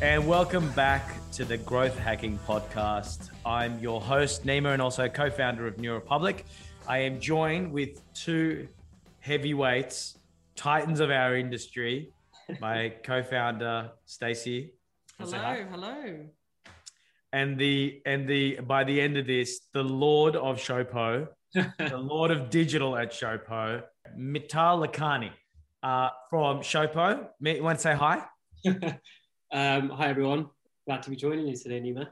And welcome back to the Growth Hacking Podcast. I'm your host, Nima, and also co founder of New Republique. I am joined with two heavyweights, titans of our industry, my co founder, Stacey. Hello, hello. And the and the by the end of this, the Lord of Showpo, the Lord of Digital at Showpo, Mittal Lakhani uh, from Showpo. You want to say hi? Um, hi, everyone. Glad to be joining you today, Nima.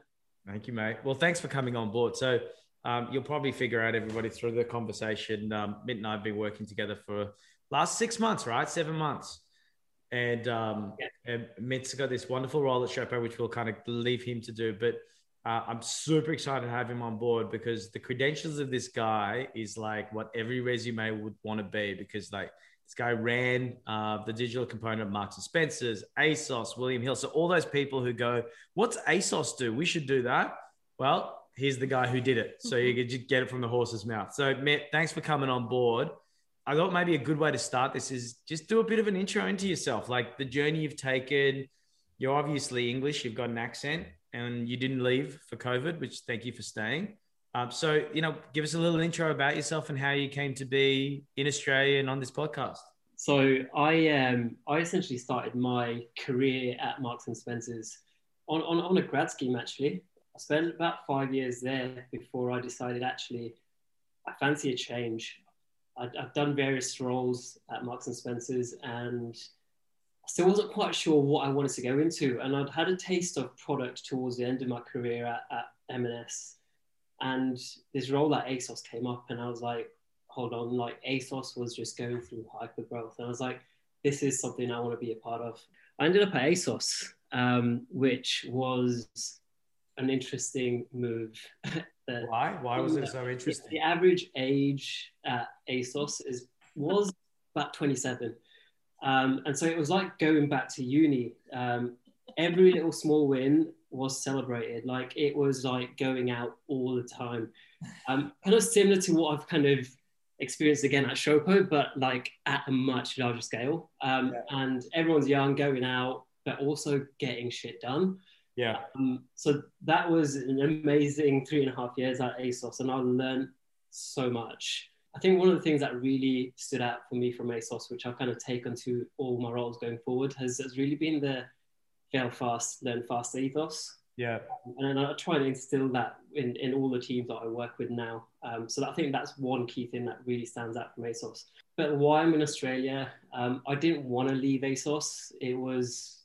Thank you, mate. Well, thanks for coming on board. So, um, you'll probably figure out everybody through the conversation. Um, Mitt and I have been working together for last six months, right? Seven months. And, um, yeah. and Mitt's got this wonderful role at Showpo, which we'll kind of leave him to do. But uh, I'm super excited to have him on board because the credentials of this guy is like what every resume would want to be because, like, this guy ran uh, the digital component of Marks and Spencers, ASOS, William Hill. So all those people who go, "What's ASOS do? We should do that." Well, he's the guy who did it. So you could just get it from the horse's mouth. So Matt, thanks for coming on board. I thought maybe a good way to start this is just do a bit of an intro into yourself, like the journey you've taken. You're obviously English, you've got an accent, and you didn't leave for COVID, which thank you for staying. Um, so, you know, give us a little intro about yourself and how you came to be in Australia and on this podcast. So, I um, I essentially started my career at Marks and Spencers on, on, on a grad scheme, actually. I spent about five years there before I decided actually I fancy a change. I have done various roles at Marks and Spencers and I still wasn't quite sure what I wanted to go into. And I'd had a taste of product towards the end of my career at, at M&S and this role at ASOS came up, and I was like, hold on, like ASOS was just going through hyper growth. And I was like, this is something I want to be a part of. I ended up at ASOS, um, which was an interesting move. Why? Why was it so interesting? The, average age at ASOS is was about 27. Um, and so it was like going back to uni. Um, every little small win was celebrated. Like it was like going out all the time. Um, kind of similar to what I've kind of experienced again at Showpo, but like at a much larger scale. Um, yeah. And everyone's young, going out, but also getting shit done. Yeah. Um, so that was an amazing three and a half years at ASOS, and I learned so much. I think one of the things that really stood out for me from ASOS, which I've kind of taken to all my roles going forward, has, has really been the fail fast, learn fast ethos. Yeah. And I try and instill that in, in all the teams that I work with now. Um, so I think that's one key thing that really stands out from ASOS. But why I'm in Australia, um, I didn't want to leave ASOS. It was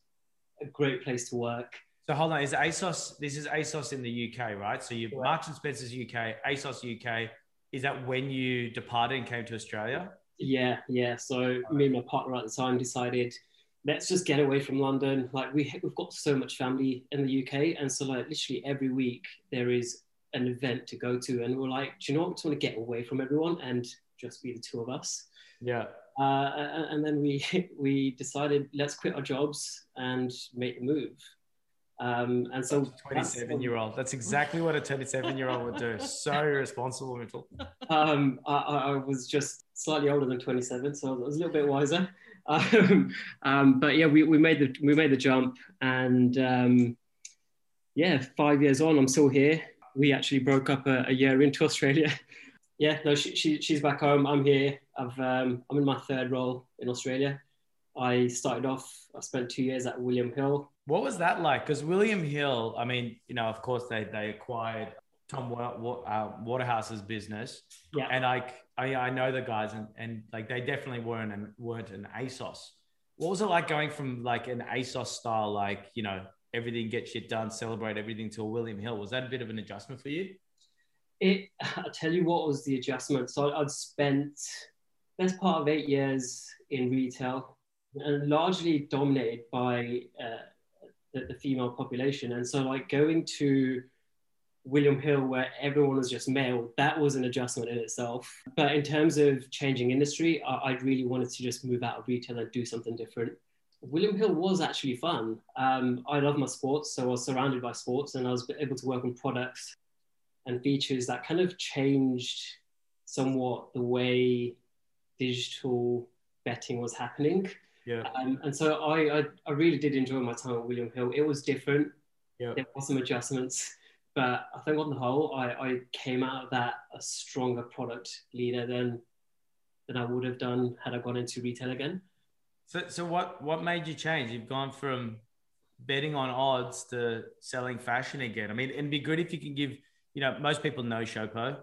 a great place to work. So hold on, is ASOS, this is ASOS in the UK, right? So you've Marks and Spencer's UK, ASOS UK. Is that when you departed and came to Australia? Yeah, yeah. So me and my partner at the time decided – let's just get away from London. Like we we've got so much family in the UK, and so like literally every week there is an event to go to, and we're like, do you know what? We just want to get away from everyone and just be the two of us. Yeah. Uh, and then we we decided let's quit our jobs and make the move. Um, and so 27 year old, that's exactly what a 27 year old would do. So irresponsible, Mitchell. Um, I, I, was just slightly older than 27, so I was a little bit wiser. Um, um, but yeah, we, we made the we made the jump, and um, yeah, five years on, I'm still here. We actually broke up a, a year into Australia. yeah, no, she, she, she's back home. I'm here. I've um, I'm in my third role in Australia. I started off. I spent two years at William Hill. What was that like? Because William Hill, I mean, you know, of course they they acquired Tom uh, Waterhouse's business, yeah. and like I, I know the guys, and, and like they definitely weren't an, weren't an ASOS. What was it like going from like an ASOS style, like you know everything gets shit done, celebrate everything, to a William Hill? Was that a bit of an adjustment for you? It. I tell you what was the adjustment. So I'd spent best part of eight years in retail, and largely dominated by uh, the, female population, and so like going to William Hill, where everyone was just male, that was an adjustment in itself. But in terms of changing industry, I, I really wanted to just move out of retail and do something different. William Hill was actually fun. Um, I love my sports, so I was surrounded by sports, and I was able to work on products and features that kind of changed somewhat the way digital betting was happening. Yeah. Um, and so I, I, I really did enjoy my time at William Hill. It was different. Yeah. There were some adjustments, but I think on the whole, I, I came out of that a stronger product leader than than I would have done had I gone into retail again. So, so what what made you change? You've gone from betting on odds to selling fashion again. I mean, it'd be good if you can give. You know, most people know Showpo,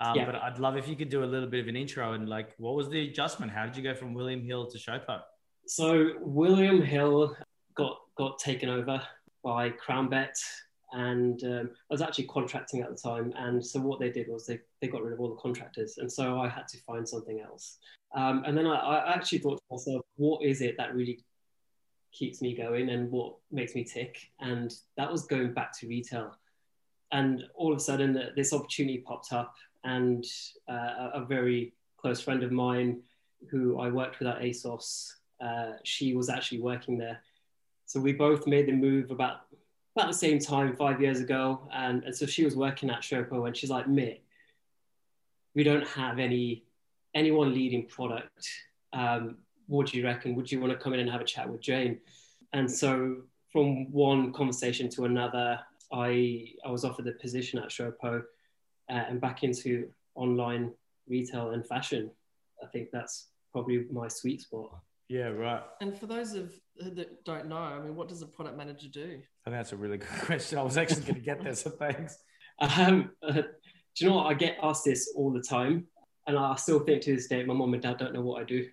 um, yeah. but I'd love if you could do a little bit of an intro and like, what was the adjustment? How did you go from William Hill to Showpo? So William Hill got got taken over by CrownBet, and um, I was actually contracting at the time. And so what they did was they, they got rid of all the contractors, and so I had to find something else. Um, and then I, I, actually thought to myself, what is it that really keeps me going and what makes me tick? And that was going back to retail. And all of a sudden, this opportunity popped up, and uh, a very close friend of mine who I worked with at ASOS, uh, she was actually working there. So we both made the move about about the same time five years ago, and, and so she was working at Showpo, and she's like, "Mitt, we don't have any anyone leading product. Um, what do you reckon? Would you want to come in and have a chat with Jane?" And so from one conversation to another, I I was offered the position at Showpo, uh, and back into online retail and fashion. I think that's probably my sweet spot. Yeah, right. And for those of that don't know, I mean, what does a product manager do? I think that's a really good question. I was actually going to get there, so thanks. Um, uh, do you know what? I get asked this all the time, and I still think to this day, my mom and dad don't know what I do.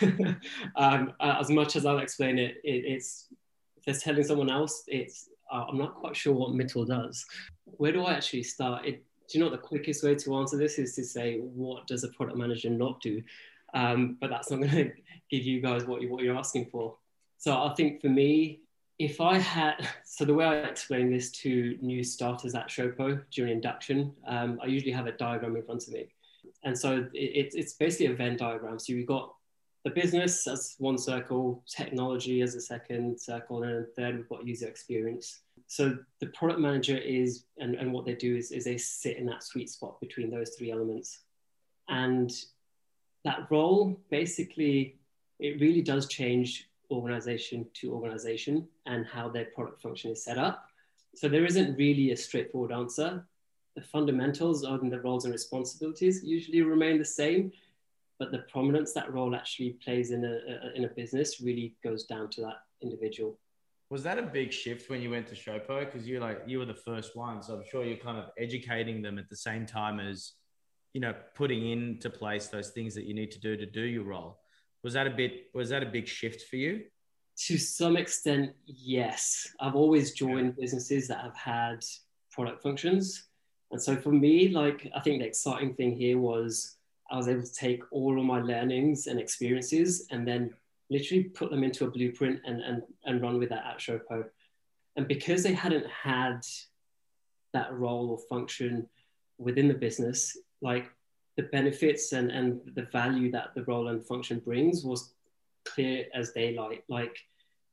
um, uh, as much as I'll explain it, it it's if they're telling someone else, it's uh, I'm not quite sure what Mittal does. Where do I actually start? It, do you know the quickest way to answer this is to say, what does a product manager not do? Um, but that's not going to give you guys what, you, what you're asking for. So I think for me, if I had, so the way I explain this to new starters at Showpo during induction, um, I usually have a diagram in front of me. And so it, it's basically a Venn diagram. So you've got the business as one circle, technology as a second circle, and then third, we've got user experience. So the product manager is, and, and what they do is, is they sit in that sweet spot between those three elements. And that role basically it really does change organization to organization and how their product function is set up. So there isn't really a straightforward answer. The fundamentals of the roles and responsibilities usually remain the same, but the prominence that role actually plays in a, in a business really goes down to that individual. Was that a big shift when you went to Showpo? Because you like you were the first one, so I'm sure you're kind of educating them at the same time as you know putting into place those things that you need to do to do your role. Was that a bit was that a big shift for you? To some extent yes. I've always joined businesses that have had product functions. And so for me like i think the exciting thing here was i was able to take all of my learnings and experiences and then literally put them into a blueprint and and, and run with that at showpo. And because they hadn't had that role or function within the business like the benefits and, and the value that the role and function brings was clear as daylight. Like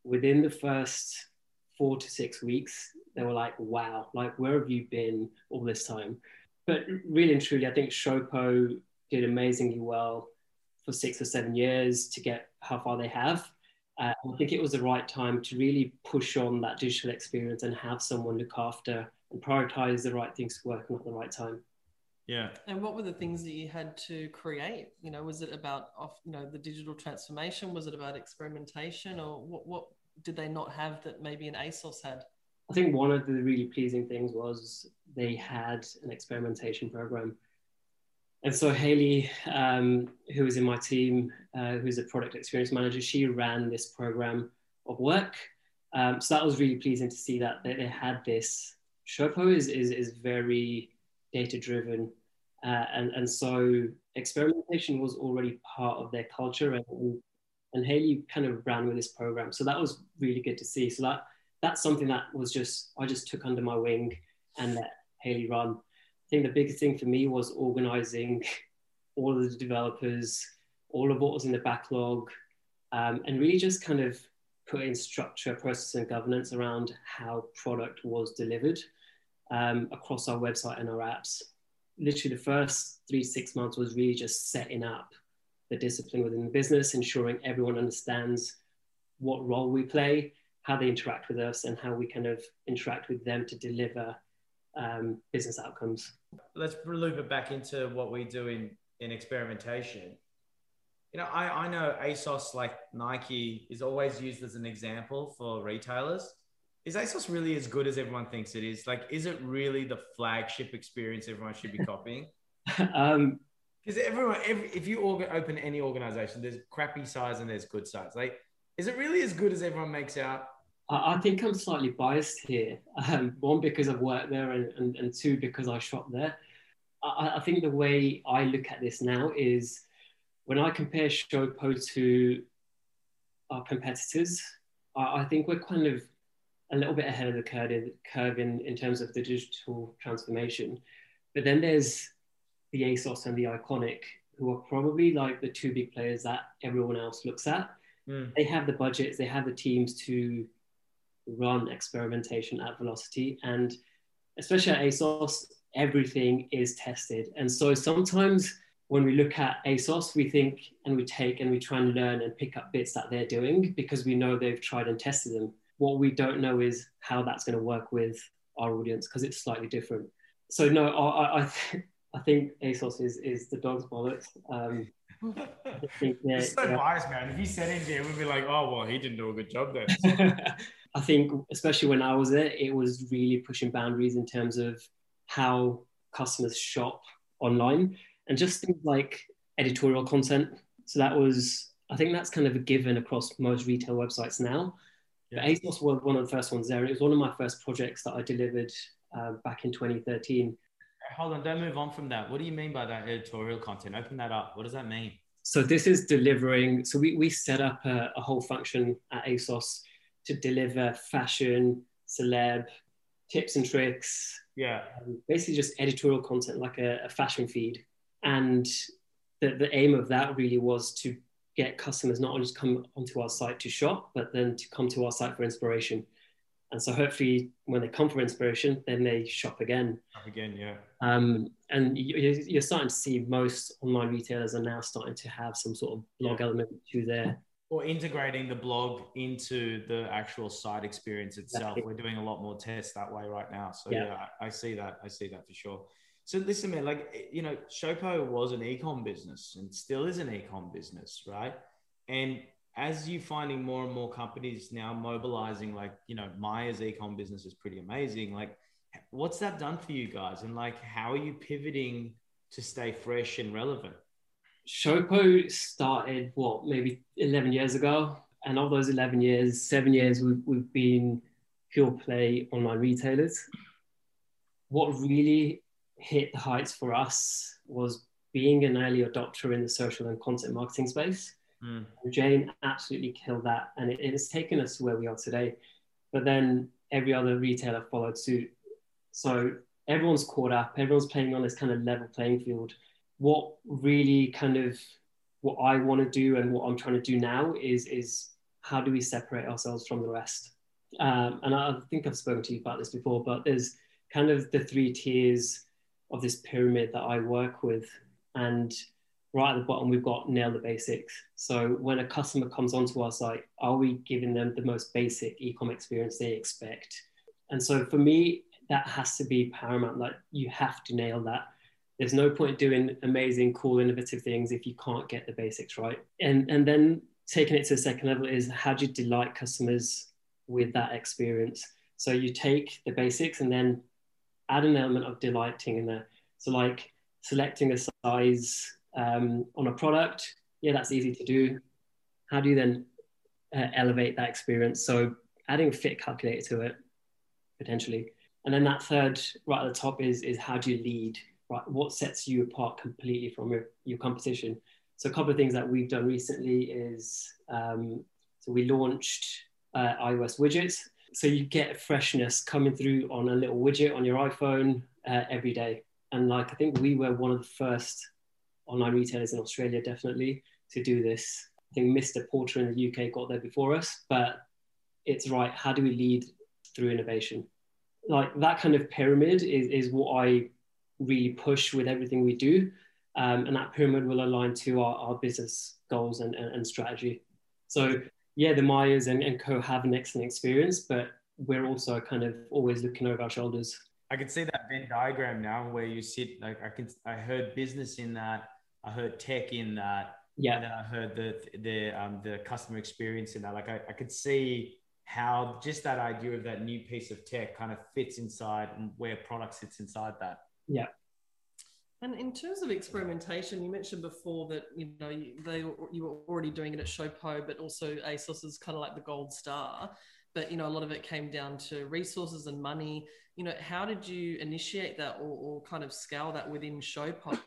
within the first four to six weeks, they were like, wow, like where have you been all this time? But really and truly, I think Showpo did amazingly well for six or seven years to get how far they have. Uh, I think it was the right time to really push on that digital experience and have someone look after and prioritize the right things to work on at the right time. Yeah. And what were the things that you had to create? You know, was it about off, you know, the digital transformation? Was it about experimentation, or what? What did they not have that maybe an ASOS had? I think one of the really pleasing things was they had an experimentation program. And so Haley, um, who was in my team, uh, who's a product experience manager, she ran this program of work. Um, so that was really pleasing to see that they, they had this. Showpo is, is, is very data driven. Uh, and, and so experimentation was already part of their culture and, and Haley kind of ran with this program. So that was really good to see. So that that's something that was just I just took under my wing and let Haley run. I think the biggest thing for me was organizing all of the developers, all of what was in the backlog, um, and really just kind of put in structure, process, and governance around how product was delivered um, across our website and our apps. Literally, the first three six months was really just setting up the discipline within the business, ensuring everyone understands what role we play, how they interact with us, and how we kind of interact with them to deliver um, business outcomes. Let's loop it back into what we do in in experimentation you know, I, I know ASOS, like Nike, is always used as an example for retailers. Is ASOS really as good as everyone thinks it is? Like, is it really the flagship experience everyone should be copying? um, because everyone, every, if you open any organization, there's crappy size and there's good size. Like, is it really as good as everyone makes out? I, I think I'm slightly biased here. Um, one, because I've worked there, and, and, and two, because I shop there. I, I think the way I look at this now is when I compare Showpo to our competitors, I, I, think we're kind of a little bit ahead of the curve, in, curve in, in terms of the digital transformation. But then there's the ASOS and the Iconic, who are probably like the two big players that everyone else looks at. Mm. They have the budgets, they have the teams to run experimentation at velocity. And especially at ASOS, everything is tested. And so sometimes when we look at ASOS, we think and we take and we try and learn and pick up bits that they're doing because we know they've tried and tested them. What we don't know is how that's going to work with our audience because it's slightly different. So no, I, I, I think ASOS is, is the dog's bollocks. Um, I think so yeah. biased, man. If he said anything, we'd be like, oh, well, he didn't do a good job there. I think, especially when I was there, it was really pushing boundaries in terms of how customers shop online and just things like editorial content. So that was, I think that's kind of a given across most retail websites now. But ASOS was one of the first ones there. It was one of my first projects that I delivered uh, back in 2013. Hold on, don't move on from that. What do you mean by that editorial content? Open that up. What does that mean? So this is delivering. So we, we set up a, a whole function at ASOS to deliver fashion, celeb, tips and tricks. Yeah. Um, basically just editorial content like a, a fashion feed and the, the aim of that really was to get customers not only to come onto our site to shop, but then to come to our site for inspiration. And so hopefully when they come for inspiration, then they shop again. Shop again, yeah. Um, and you, are starting to see most online retailers are now starting to have some sort of blog yeah. element to their or integrating the blog into the actual site experience itself. Exactly. We're doing a lot more tests that way right now. So yeah, yeah I, I see that. I see that for sure. So listen, man, like eh, you know, Showpo was an ecom business and still is an ecom business, right? And as you finding more and more companies now mobilizing, like you know, Myer's ecom business is pretty amazing. Like, what's that done for you guys? And like, how are you pivoting to stay fresh and relevant? Showpo started what maybe 11 years ago, and of those 11 years, seven years we've, we've been pure play online retailers. What really hit the heights for us was being an early adopter in the social and content marketing space. Mm. Jane absolutely killed that, and it, it has taken us to where we are today. But then every other retailer followed suit. So everyone's caught up, everyone's playing on this kind of level playing field. What really kind of what I want to do and what I'm trying to do now is is how do we separate ourselves from the rest? Um, and I think I've spoken to you about this before, but there's kind of the three tiers of this pyramid that I work with. And right at the bottom, we've got nail the basics. So when a customer comes onto our site, are we giving them the most basic e-com experience they expect? And so for me, that has to be paramount. Like you have to nail that. There's no point doing amazing, cool, innovative things if you can't get the basics right. And and then taking it to the second level is how do you delight customers with that experience? So you take the basics and then add an element of delighting in there. So like selecting a size um, on a product, yeah, that's easy to do. How do you then uh, elevate that experience? So adding a fit calculator to it, potentially. And then that third, right at the top, is is how do you lead? Right, what sets you apart completely from your, your competition? So a couple of things that we've done recently is um, so we launched uh, iOS widgets so you get freshness coming through on a little widget on your iphone uh, every day and like i think we were one of the first online retailers in australia definitely to do this i think mr porter in the uk got there before us but it's right. How do we lead through innovation? Like that kind of pyramid is, is what I really push with everything we do. Um, and that pyramid will align to our, our business goals and, and, and strategy. So yeah, the Myers and, and co have an excellent experience, but we're also kind of always looking over our shoulders. I can see that Venn diagram now where you sit. Like I can, I heard business in that. I heard tech in that. Yeah. And then I heard the the um, the customer experience in that. Like I, I could see how just that idea of that new piece of tech kind of fits inside and where product sits inside that. Yeah. And in terms of experimentation, you mentioned before that you know you, they you were already doing it at Showpo, but also ASOS is kind of like the gold star. But you know a lot of it came down to resources and money. You know, how did you initiate that or, or kind of scale that within Showpo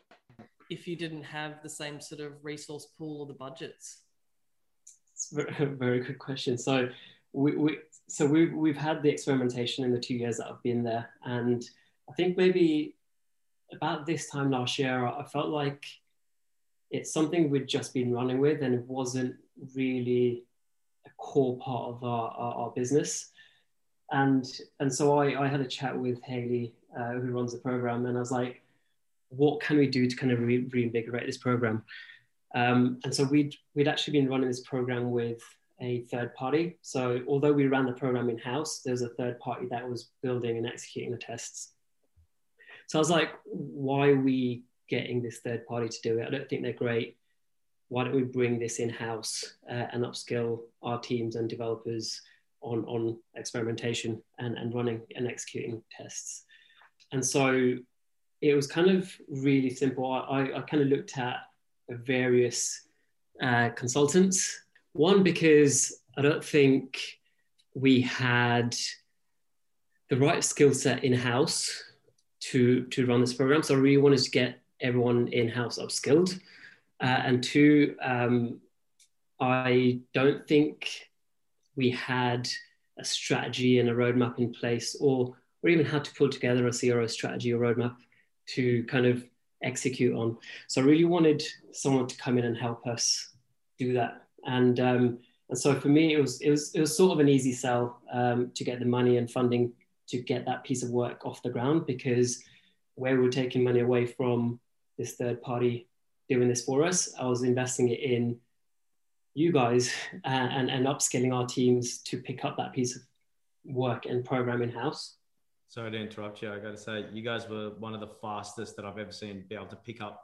if you didn't have the same sort of resource pool or the budgets? It's a very good question. So we, we so we we've had the experimentation in the two years that I've been there, and I think maybe about this time last year, I felt like it's something we'd just been running with and it wasn't really a core part of our, our, our business. And, and so I, I had a chat with Haley, uh, who runs the program, and I was like, what can we do to kind of re- reinvigorate this program? Um, and so we'd, we'd actually been running this program with a third party. So although we ran the program in house, there was a third party that was building and executing the tests. So I was like, why are we getting this third party to do it? I don't think they're great. Why don't we bring this in house uh, and upskill our teams and developers on, on experimentation and, and running and executing tests? And so it was kind of really simple. I, I kind of looked at various uh, consultants. One, because I don't think we had the right skill set in house to to run this program. So really wanted to get everyone in house upskilled, uh, and two, um, I don't think we had a strategy and a roadmap in place, or or even how to pull together a CRO strategy or roadmap to kind of execute on. So I really wanted someone to come in and help us do that. And um, and so for me, it was it was it was sort of an easy sell um, to get the money and funding to get that piece of work off the ground because where we're taking money away from this third party doing this for us, I was investing it in you guys and, and, and upskilling our teams to pick up that piece of work and program in house. Sorry to interrupt you. I got to say, you guys were one of the fastest that I've ever seen be able to pick up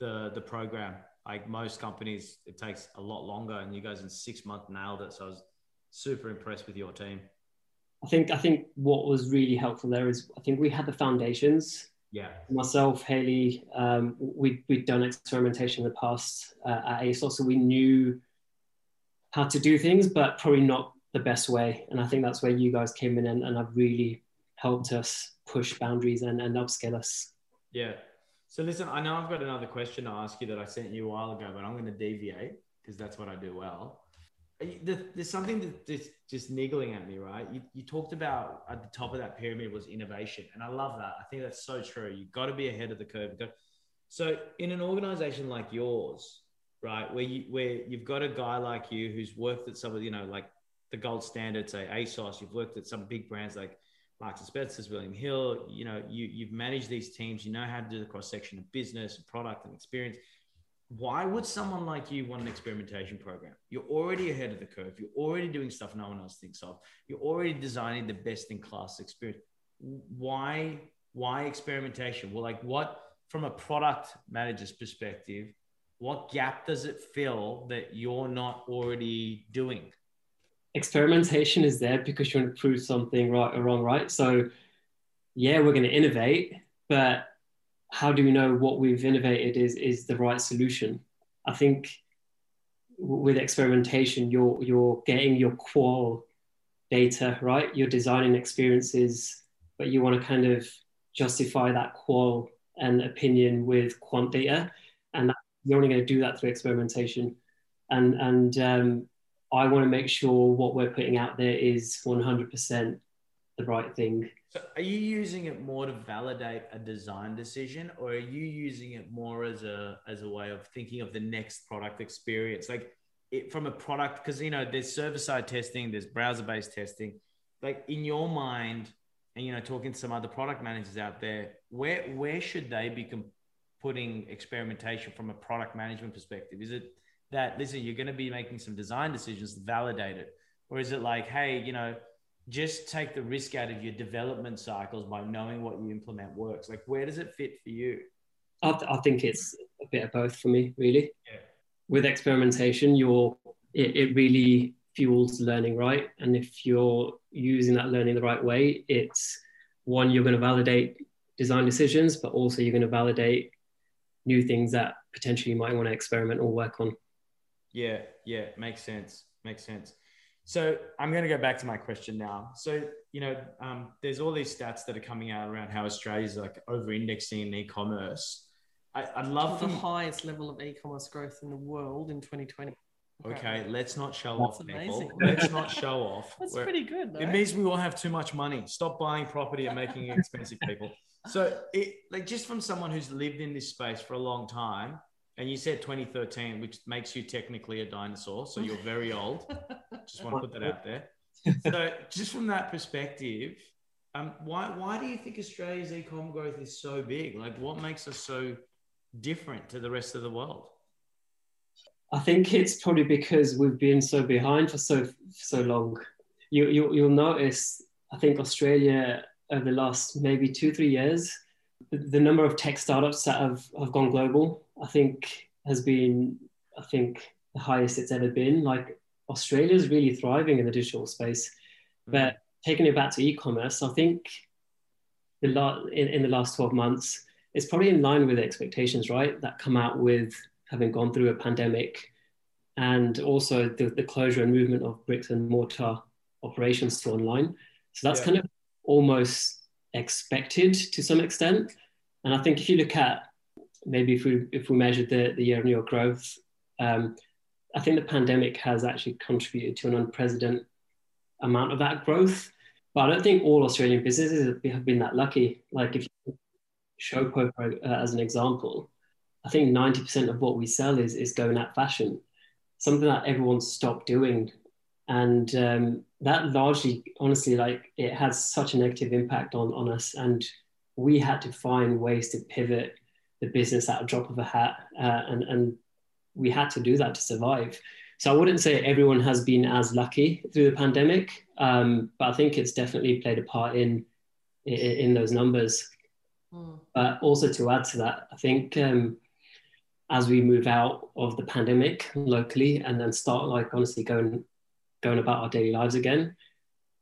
the the program. Like most companies, it takes a lot longer, and you guys in six months nailed it. So I was super impressed with your team. I think I think what was really helpful there is I think we had the foundations. Yeah. Myself, Haley, um, we we'd done experimentation in the past uh, at ASOS, so we knew how to do things, but probably not the best way. And I think that's where you guys came in and, and have really helped us push boundaries and, and upscale us. Yeah. So listen, I know I've got another question to ask you that I sent you a while ago, but I'm going to deviate because that's what I do well there's something that's just niggling at me, right? You, you talked about at the top of that pyramid was innovation, and I love that. I think that's so true. You've got to be ahead of the curve. So, in an organization like yours, right, where you where you've got a guy like you who's worked at some of you know like the gold standard, say ASOS, you've worked at some big brands like Marks and Spencer's, William Hill. You know, you you've managed these teams. You know how to do the cross section of business, and product, and experience why would someone like you want an experimentation program? You're already ahead of the curve. You're already doing stuff no one else thinks of. You're already designing the best in class experience. Why, why experimentation? Well, like what from a product manager's perspective, what gap does it fill that you're not already doing? Experimentation is there because you want to prove something right or wrong, right? So yeah, we're going to innovate, but how do we know what we've innovated is is the right solution? I think with experimentation, you're you're getting your qual data right. You're designing experiences, but you want to kind of justify that qual and opinion with quant data, and you're only going to do that through experimentation. And and um, I want to make sure what we're putting out there is 100% the right thing. So are you using it more to validate a design decision or are you using it more as a as a way of thinking of the next product experience? Like it, from a product because you know there's server side testing, there's browser based testing. Like in your mind, and you know, talking to some other product managers out there, where where should they be com- putting experimentation from a product management perspective? Is it that listen, you're going to be making some design decisions, to validate it, or is it like, hey, you know, just take the risk out of your development cycles by knowing what you implement works? Like, where does it fit for you? I, th- I think it's a bit of both for me, really. Yeah. With experimentation, you're it, it really fuels learning, right? And if you're using that learning the right way, it's one you're going to validate design decisions, but also you're going to validate new things that potentially you might want to experiment or work on. Yeah, yeah, makes sense. Makes sense. So I'm going to go back to my question now. So you know, um, there's all these stats that are coming out around how Australia's like over-indexing in e-commerce. I, would love the highest level of e-commerce growth in the world in 2020. Okay, let's not show That's off, amazing. people. Let's not show off. That's We're, pretty good. Though. It means we all have too much money. Stop buying property and making it expensive, people. So, it, like, just from someone who's lived in this space for a long time, and you said 2013, which makes you technically a dinosaur, so you're very old. just want to put that out there. So, just from that perspective, um, why why do you think Australia's e-com growth is so big? Like, what makes us so different to the rest of the world? I think it's probably because we've been so behind for so so long. You, you you'll notice. I think Australia over the last maybe two three years, the, the number of tech startups that have, have gone global, I think has been I think the highest it's ever been. Like Australia is really thriving in the digital space, mm. but taking it back to e-commerce, I think the la- in, in the last 12 months, it's probably in line with the expectations, right? That come out with having gone through a pandemic and also the, the closure and movement of bricks and mortar operations to online. So that's yeah. kind of almost expected to some extent. And I think if you look at maybe if we if we measure the, the year on year growth, um, I think the pandemic has actually contributed to an unprecedented amount of that growth. But I don't think all Australian businesses have been that lucky. Like if you Showpo uh, as an example, I think 90% of what we sell is, is going at fashion, something that everyone's stopped doing. And um, that largely, honestly, like it has such a negative impact on, on us. And we had to find ways to pivot the business at a drop of a hat. Uh, and, and we had to do that to survive. So I wouldn't say everyone has been as lucky through the pandemic, um, but I think it's definitely played a part in, in, in those numbers. Mm. But also to add to that, I think um, as we move out of the pandemic locally and then start like honestly going going about our daily lives again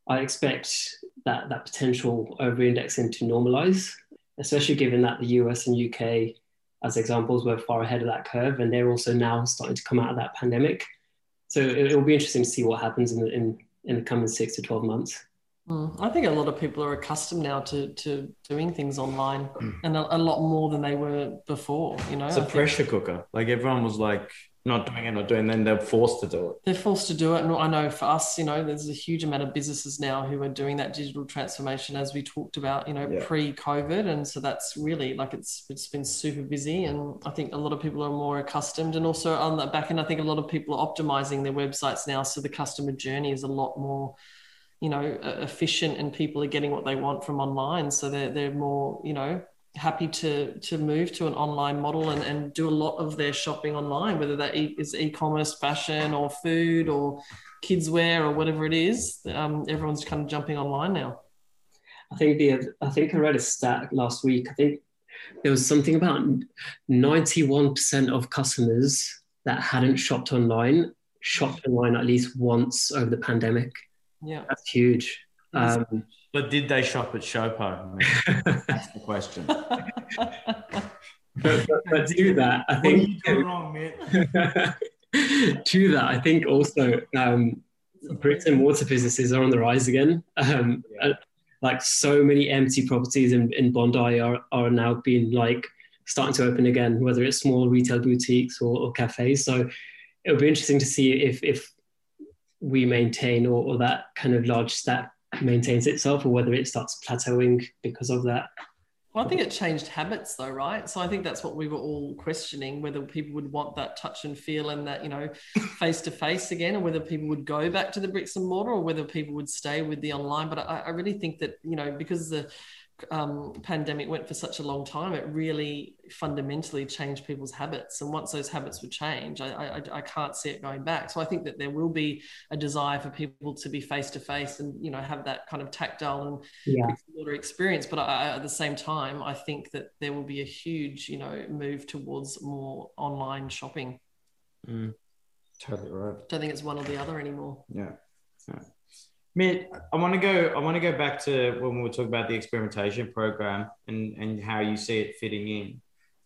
i expect that that potential over indexing to normalize especially given that the us and uk as examples were far ahead of that curve and they're also now starting to come out of that pandemic so it, will be interesting to see what happens in the, in, in the coming six to 12 months Mm. I think a lot of people are accustomed now to to doing things online, mm. and a, a, lot more than they were before. You know, it's a pressure cooker. Like everyone was like not doing it, not doing, it, then they're forced to do it. They're forced to do it, and I know for us, you know, there's a huge amount of businesses now who are doing that digital transformation, as we talked about, you know, yeah. pre-COVID, and so that's really like it's it's been super busy, and I think a lot of people are more accustomed, and also on the back end, I think a lot of people are optimizing their websites now, so the customer journey is a lot more you know efficient and people are getting what they want from online so they're, they're more you know happy to to move to an online model and, and do a lot of their shopping online whether that is e-commerce fashion or food or kids wear or whatever it is um, everyone's kind of jumping online now. I think the i think i read a stat last week. I think there was something about 91% of customers that hadn't shopped online shopped online at least once over the pandemic. Yeah, that's huge. Um, but did they shop at Showpo? that's the question. but, but, but do that, I think. What are you wrong, mate? to that, I think also um, bricks and mortar businesses are on the rise again. Um, yeah. uh, like so many empty properties in, in Bondi are, are now being like starting to open again, whether it's small retail boutiques or, or cafes. So it'll be interesting to see if if we maintain or, or that kind of large stat maintains itself or whether it starts plateauing because of that. Well, I think it changed habits though, right? So I think that's what we were all questioning whether people would want that touch and feel and that, you know, face to face again, or whether people would go back to the bricks and mortar or whether people would stay with the online. But I, I really think that, you know, because the um, pandemic went for such a long time, it really fundamentally changed people's habits. And once those habits would change, I, I, I can't see it going back. So I think that there will be a desire for people to be face to face and you know have that kind of tactile and yeah. experience. But I, at the same time, I think that there will be a huge you know move towards more online shopping. Mm, totally right. Don't think it's one or the other anymore. Yeah. yeah. Mitt, I want to go. I want to go back to when we were talking about the experimentation program and and how you see it fitting in.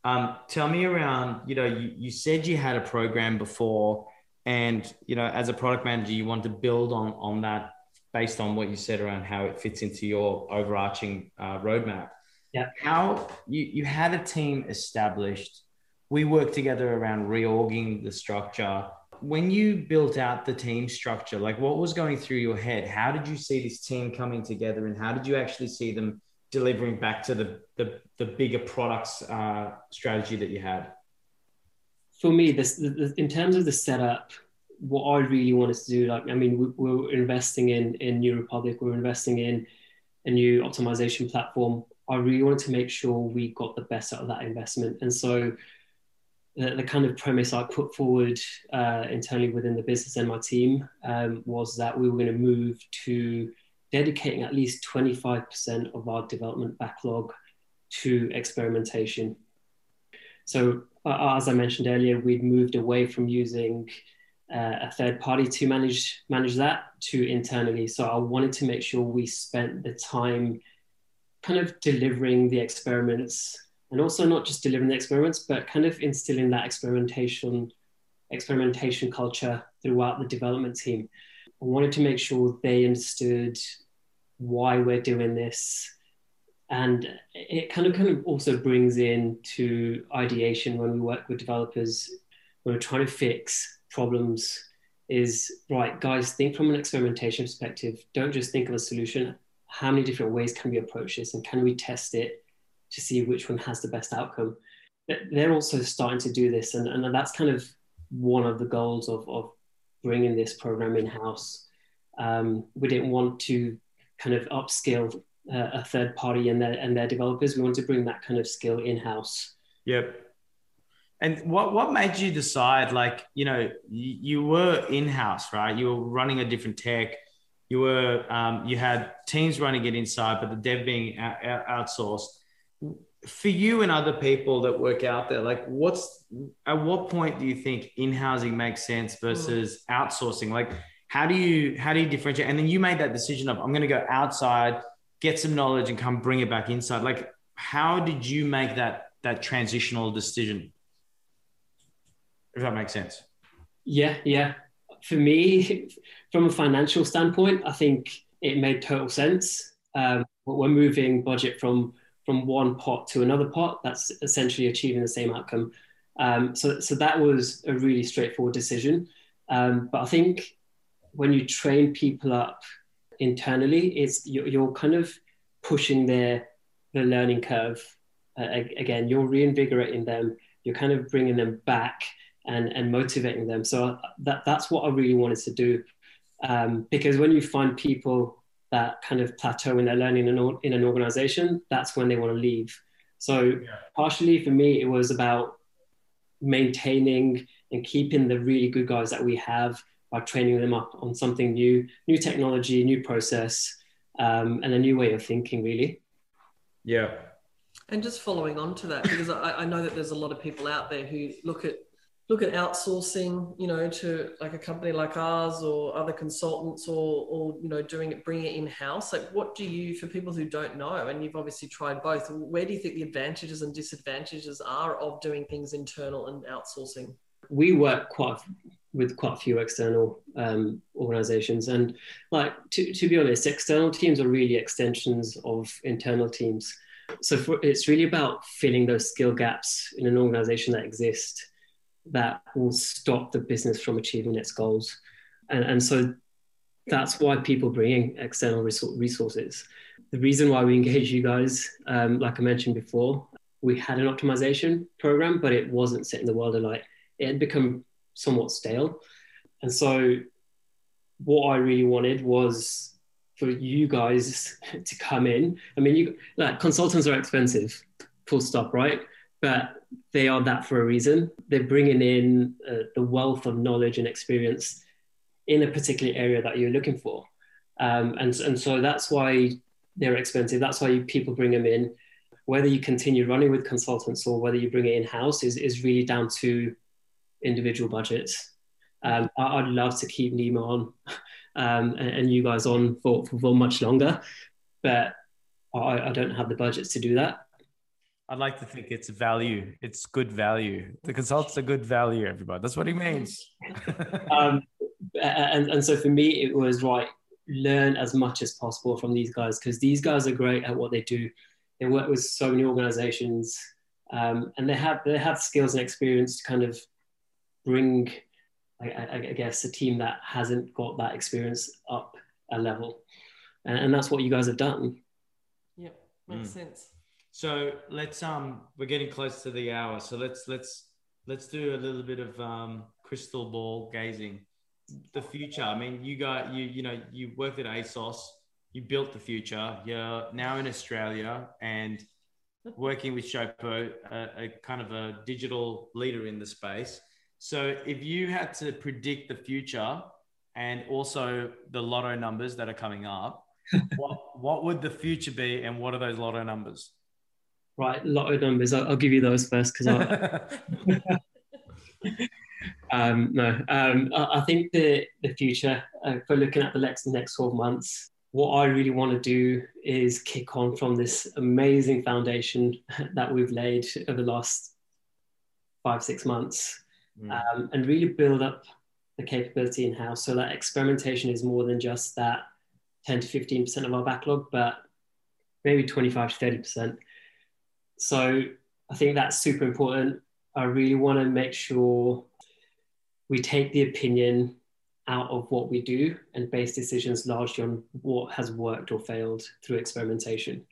Um, tell me around. You know, you, you said you had a program before, and you know, as a product manager, you want to build on on that based on what you said around how it fits into your overarching uh, roadmap. Yeah. How you you had a team established. We worked together around reorging the structure when you built out the team structure, like what was going through your head? How did you see this team coming together, and how did you actually see them delivering back to the the, the bigger products uh, strategy that you had? For me, this the, in terms of the setup, what I really wanted to do, like I mean, we, we're investing in in New Republique, we're investing in a new optimization platform. I really wanted to make sure we got the best out of that investment, and so the, the kind of premise I put forward uh, internally within the business and my team um, was that we were going to move to dedicating at least 25% of our development backlog to experimentation. So, uh, as I mentioned earlier, we'd moved away from using uh, a third party to manage manage that to internally. So, I wanted to make sure we spent the time kind of delivering the experiments and also not just delivering the experiments, but kind of instilling that experimentation experimentation culture throughout the development team. I wanted to make sure they understood why we're doing this. And it kind of kind of also brings in to ideation when we work with developers, when we're trying to fix problems, is right, guys, think from an experimentation perspective. Don't just think of a solution. How many different ways can we approach this and can we test it to see which one has the best outcome. They're also starting to do this, and, and that's kind of one of the goals of, of bringing this program in house. Um, we didn't want to kind of upskill uh, a third party and their and their developers. We want to bring that kind of skill in house. Yep. And what what made you decide? Like you know, you, you were in house, right? You were running a different tech. You were um, you had teams running it inside, but the dev being out, out, outsourced for you and other people that work out there, like what's at what point do you think in-housing makes sense versus mm. outsourcing? Like how do you how do you differentiate? And then you made that decision of I'm gonna go outside, get some knowledge and come bring it back inside. Like how did you make that that transitional decision? If that makes sense. Yeah, yeah. For me, from a financial standpoint, I think it made total sense. Um, but we're moving budget from from one pot to another pot, that's essentially achieving the same outcome. Um, so, so that was a really straightforward decision. Um, but I think when you train people up internally, it's you're, you're kind of pushing their the learning curve. Uh, again, you're reinvigorating them. You're kind of bringing them back and and motivating them. So that that's what I really wanted to do. Um, because when you find people that kind of plateau in their learning in an, in an organization, that's when they want to leave. So yeah. partially for me, it was about maintaining and keeping the really good guys that we have by training them up on something new, new technology, new process, um, and a new way of thinking, really. Yeah. And just following on to that, because I, I know that there's a lot of people out there who look at look at outsourcing, you know, to like a company like ours or other consultants or, or you know, doing it, bringing it in house? Like, what do you, for people who don't know, and you've obviously tried both, where do you think the advantages and disadvantages are of doing things internal and outsourcing? We work quite with quite a few external um, organizations, and like to, to be honest, external teams are really extensions of internal teams. So for, it's really about filling those skill gaps in an organization that exist that will stop the business from achieving its goals. And, and so that's why people bring in external resources. The reason why we engage you guys, um, like I mentioned before, we had an optimization program, but it wasn't setting the world alight. It had become somewhat stale. And so what I really wanted was for you guys to come in. I mean, you like consultants are expensive, full stop, right? But they are that for a reason. They're bringing in uh, the wealth of knowledge and experience in a particular area that you're looking for. Um, and, and so that's why they're expensive. That's why people bring them in. Whether you continue running with consultants or whether you bring it in house is, is really down to individual budgets. Um, I, would love to keep Nima on um, and, and, you guys on for, for, much longer, but I, I don't have the budgets to do that. I'd like to think it's value. It's good value. The consultant's a good value, everybody. That's what he means. um, and, and so for me, it was right, learn as much as possible from these guys because these guys are great at what they do. They work with so many organizations um, and they have, they have skills and experience to kind of bring, I, I, guess, a team that hasn't got that experience up a level. And, and that's what you guys have done. Yep, makes mm. sense. So let's um we're getting close to the hour. So let's let's let's do a little bit of um crystal ball gazing. The future. I mean, you got you you know you worked at ASOS. You built the future. You're now in Australia and working with Showpo, a, a kind of a digital leader in the space. So if you had to predict the future and also the lotto numbers that are coming up, what what would the future be, and what are those lotto numbers? Right, lotto numbers. I'll, I'll give you those first because I. um, no, um, I, I, think the the future uh, for looking at the next next twelve months. What I really want to do is kick on from this amazing foundation that we've laid over the last five six months, mm. um, and really build up the capability in house so that experimentation is more than just that 10 to 15% of our backlog, but maybe 25 to 30%. So I think that's super important. I really want to make sure we take the opinion out of what we do and base decisions largely on what has worked or failed through experimentation.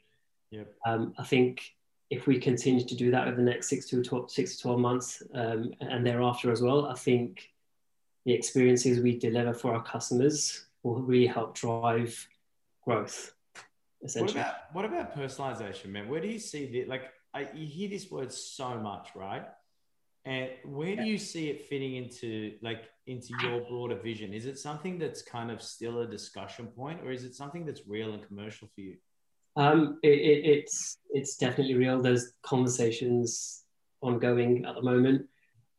Yep. Um, I think if we continue to do that over the next six to 12, six to 12 months um, and thereafter as well, I think the experiences we deliver for our customers will really help drive growth. What about what about personalization, man? Where do you see the like? I, you hear this word so much, right? And where do you see it fitting into like into your broader vision? Is it something that's kind of still a discussion point, or is it something that's real and commercial for you? Um, it, it, it's it's definitely real. There's conversations ongoing at the moment,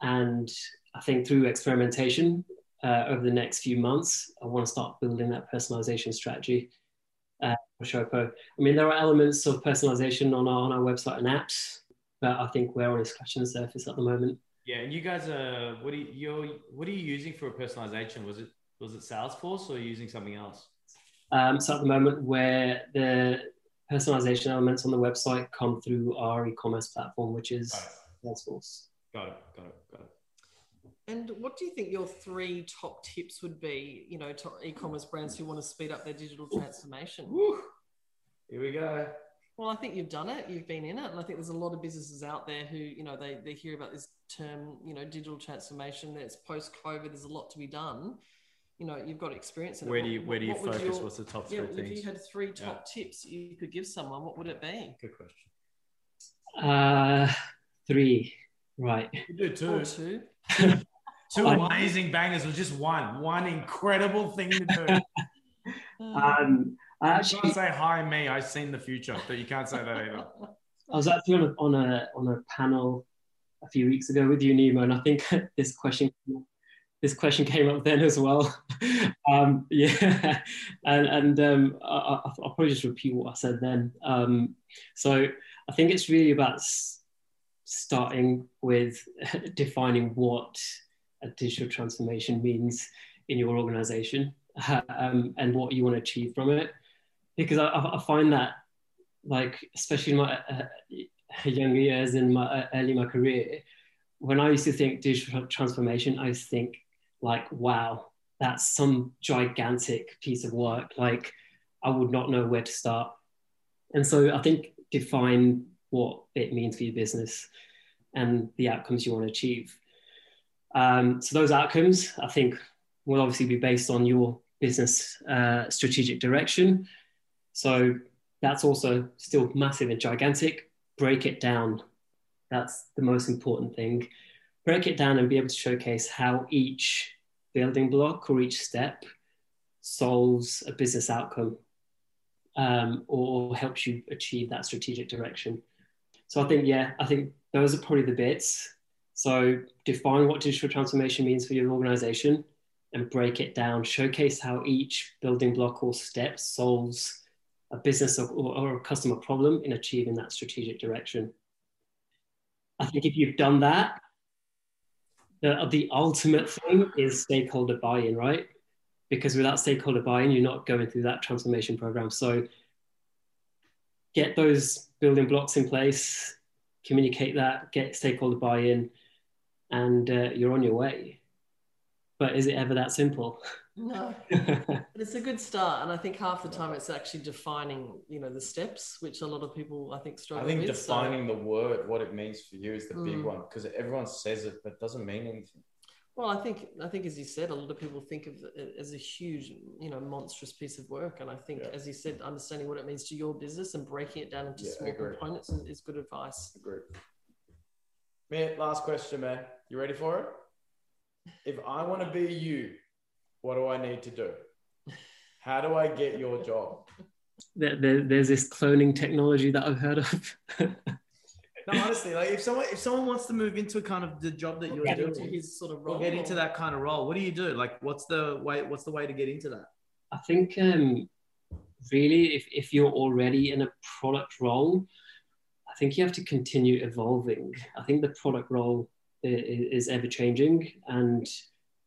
and I think through experimentation uh, over the next few months, I want to start building that personalization strategy uh, for Showpo. I mean, there are elements of personalization on our, on our website and apps, but I think we're only scratching the surface at the moment. Yeah, and you guys are what are you you're, what are you using for a personalization? Was it was it Salesforce or using something else? Um, so at the moment, where the personalization elements on the website come through our e-commerce platform, which is Salesforce. Got it. Got it. Got it. And what do you think your three top tips would be, you know, to e-commerce brands who want to speed up their digital transformation? Woo. Here we go. Well, I think you've done it. You've been in it, and I think there's a lot of businesses out there who, you know, they they hear about this term, you know, digital transformation. It's post-COVID. There's a lot to be done. You know, you've got experience in where it. Do you, where do you focus? Your, What's the top yeah, three things? If you had three top yeah. tips you could give someone, what would it be? Good question. Uh, three. Right. You do two. Or two. Two amazing bangers with just one, one incredible thing to do. um, I actually, you can't say hi me. I've seen the future, but you can't say that either. I was actually on a, on a on a panel a few weeks ago with you, Nima, and I think this question this question came up then as well. um, yeah, and and um, I, will probably just repeat what I said then. Um, so I think it's really about starting with defining what a digital transformation means in your organization um, and what you want to achieve from it. Because I, I find that, like, especially in my uh, younger years in my uh, early my career, when I used to think digital transformation, I used to think like, wow, that's some gigantic piece of work. Like I would not know where to start. And so I think define what it means for your business and the outcomes you want to achieve. Um, so those outcomes, I think, will obviously be based on your business uh, strategic direction. So that's also still massive and gigantic. Break it down. That's the most important thing. Break it down and be able to showcase how each building block or each step solves a business outcome um, or helps you achieve that strategic direction. So I think, yeah, I think those are probably the bits. So define what digital transformation means for your organization and break it down, showcase how each building block or step solves a business or, or a customer problem in achieving that strategic direction. I think if you've done that, the, the ultimate thing is stakeholder buy-in, right? Because without stakeholder buy-in, you're not going through that transformation program. So get those building blocks in place, communicate that, get stakeholder buy-in, and uh, you're on your way. But is it ever that simple? No, but it's a good start, and I think half the time it's actually defining, you know, the steps, which a lot of people I think struggle. With. I think with, defining so. the word, what it means for you, is the big Mm. one because everyone says it, but it doesn't mean anything. Well, I think I think as you said, a lot of people think of it as a huge, you know, monstrous piece of work, and I think, Yeah. as you said, understanding what it means to your business and breaking it down into Yeah, small components is, is good advice. Agree. Man, last question, man. You ready for it? If I want to be you, what do I need to do? How do I get your job? there, there, there's this cloning technology that I've heard of. No, honestly, like if someone if someone wants to move into kind of the job that you're doing, his sort of role. or get into that kind of role, what do you do? Like, what's the way? What's the way to get into that? I think um, really, if, if you're already in a product role, I think you have to continue evolving. I think the product role is, is ever changing and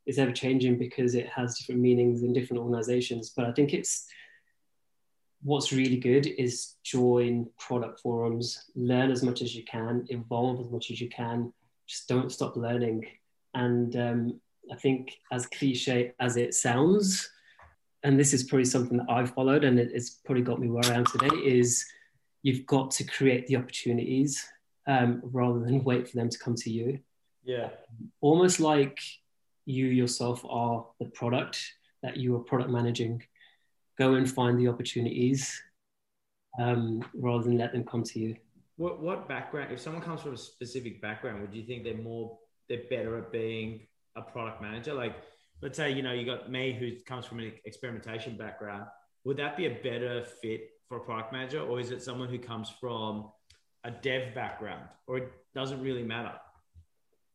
is ever changing because it has different meanings in different organizations. But I think it's what's really good is join product forums, learn as much as you can, evolve as much as you can. Just don't stop learning. And um, I think, as cliche as it sounds, and this is probably something that I've followed and it- it's probably got me where I am today is you've got to create the opportunities um, rather than wait for them to come to you. Yeah, Almost like you yourself are the product that you are product managing. Go and find the opportunities um, rather than let them come to you. What what background? If someone comes from a specific background, would you think they're more they're better at being a product manager? Like, let's say you know you got me who comes from an experimentation background. Would that be a better fit for a product manager, or is it someone who comes from a dev background, or it doesn't really matter?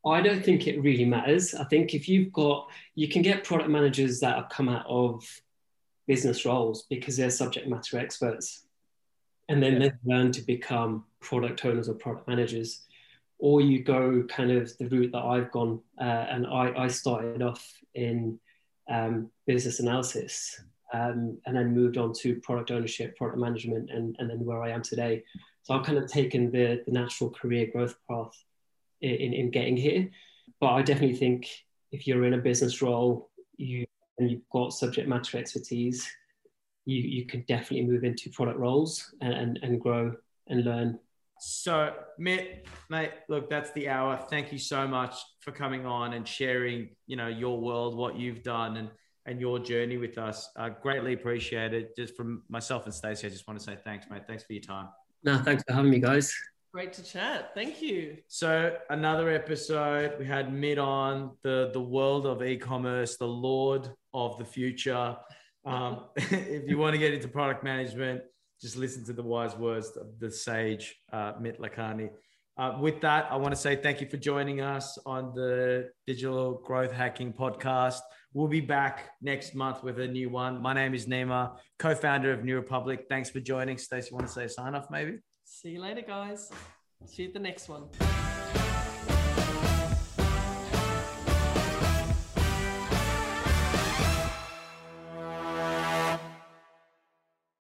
I don't think it really matters. I think if you've got, you can get product managers that have come out of business roles because they're subject matter experts. And then Yeah. they learn to become product owners or product managers. Or you go kind of the route that I've gone. Uh, and I, I started off in um, business analysis um, and then moved on to product ownership, product management, and, and then where I am today. So I've kind of taken the, the natural career growth path in, in getting here. But I definitely think if you're in a business role, you and you've got subject matter expertise, you you can definitely move into product roles and, and, and grow and learn. So, Mitt, mate, look, that's the hour. Thank you so much for coming on and sharing, you know, your world, what you've done, and and your journey with us. I greatly appreciate it. Just from myself and Stacey, I just want to say thanks, mate. Thanks for your time. No, thanks for having me, guys. Great to chat. Thank you. So another episode, we had Mitt on the the world of e-commerce, the Lord of the future. Um, if you want to get into product management, just listen to the wise words of the sage uh, Mitt Lakani. Uh, with that, I want to say thank you for joining us on the Digital Growth Hacking Podcast. We'll be back next month with a new one. My name is Nima, co-founder of New Republique. Thanks for joining. Stacey, want to say sign off maybe? See you later, guys. See you at the next one.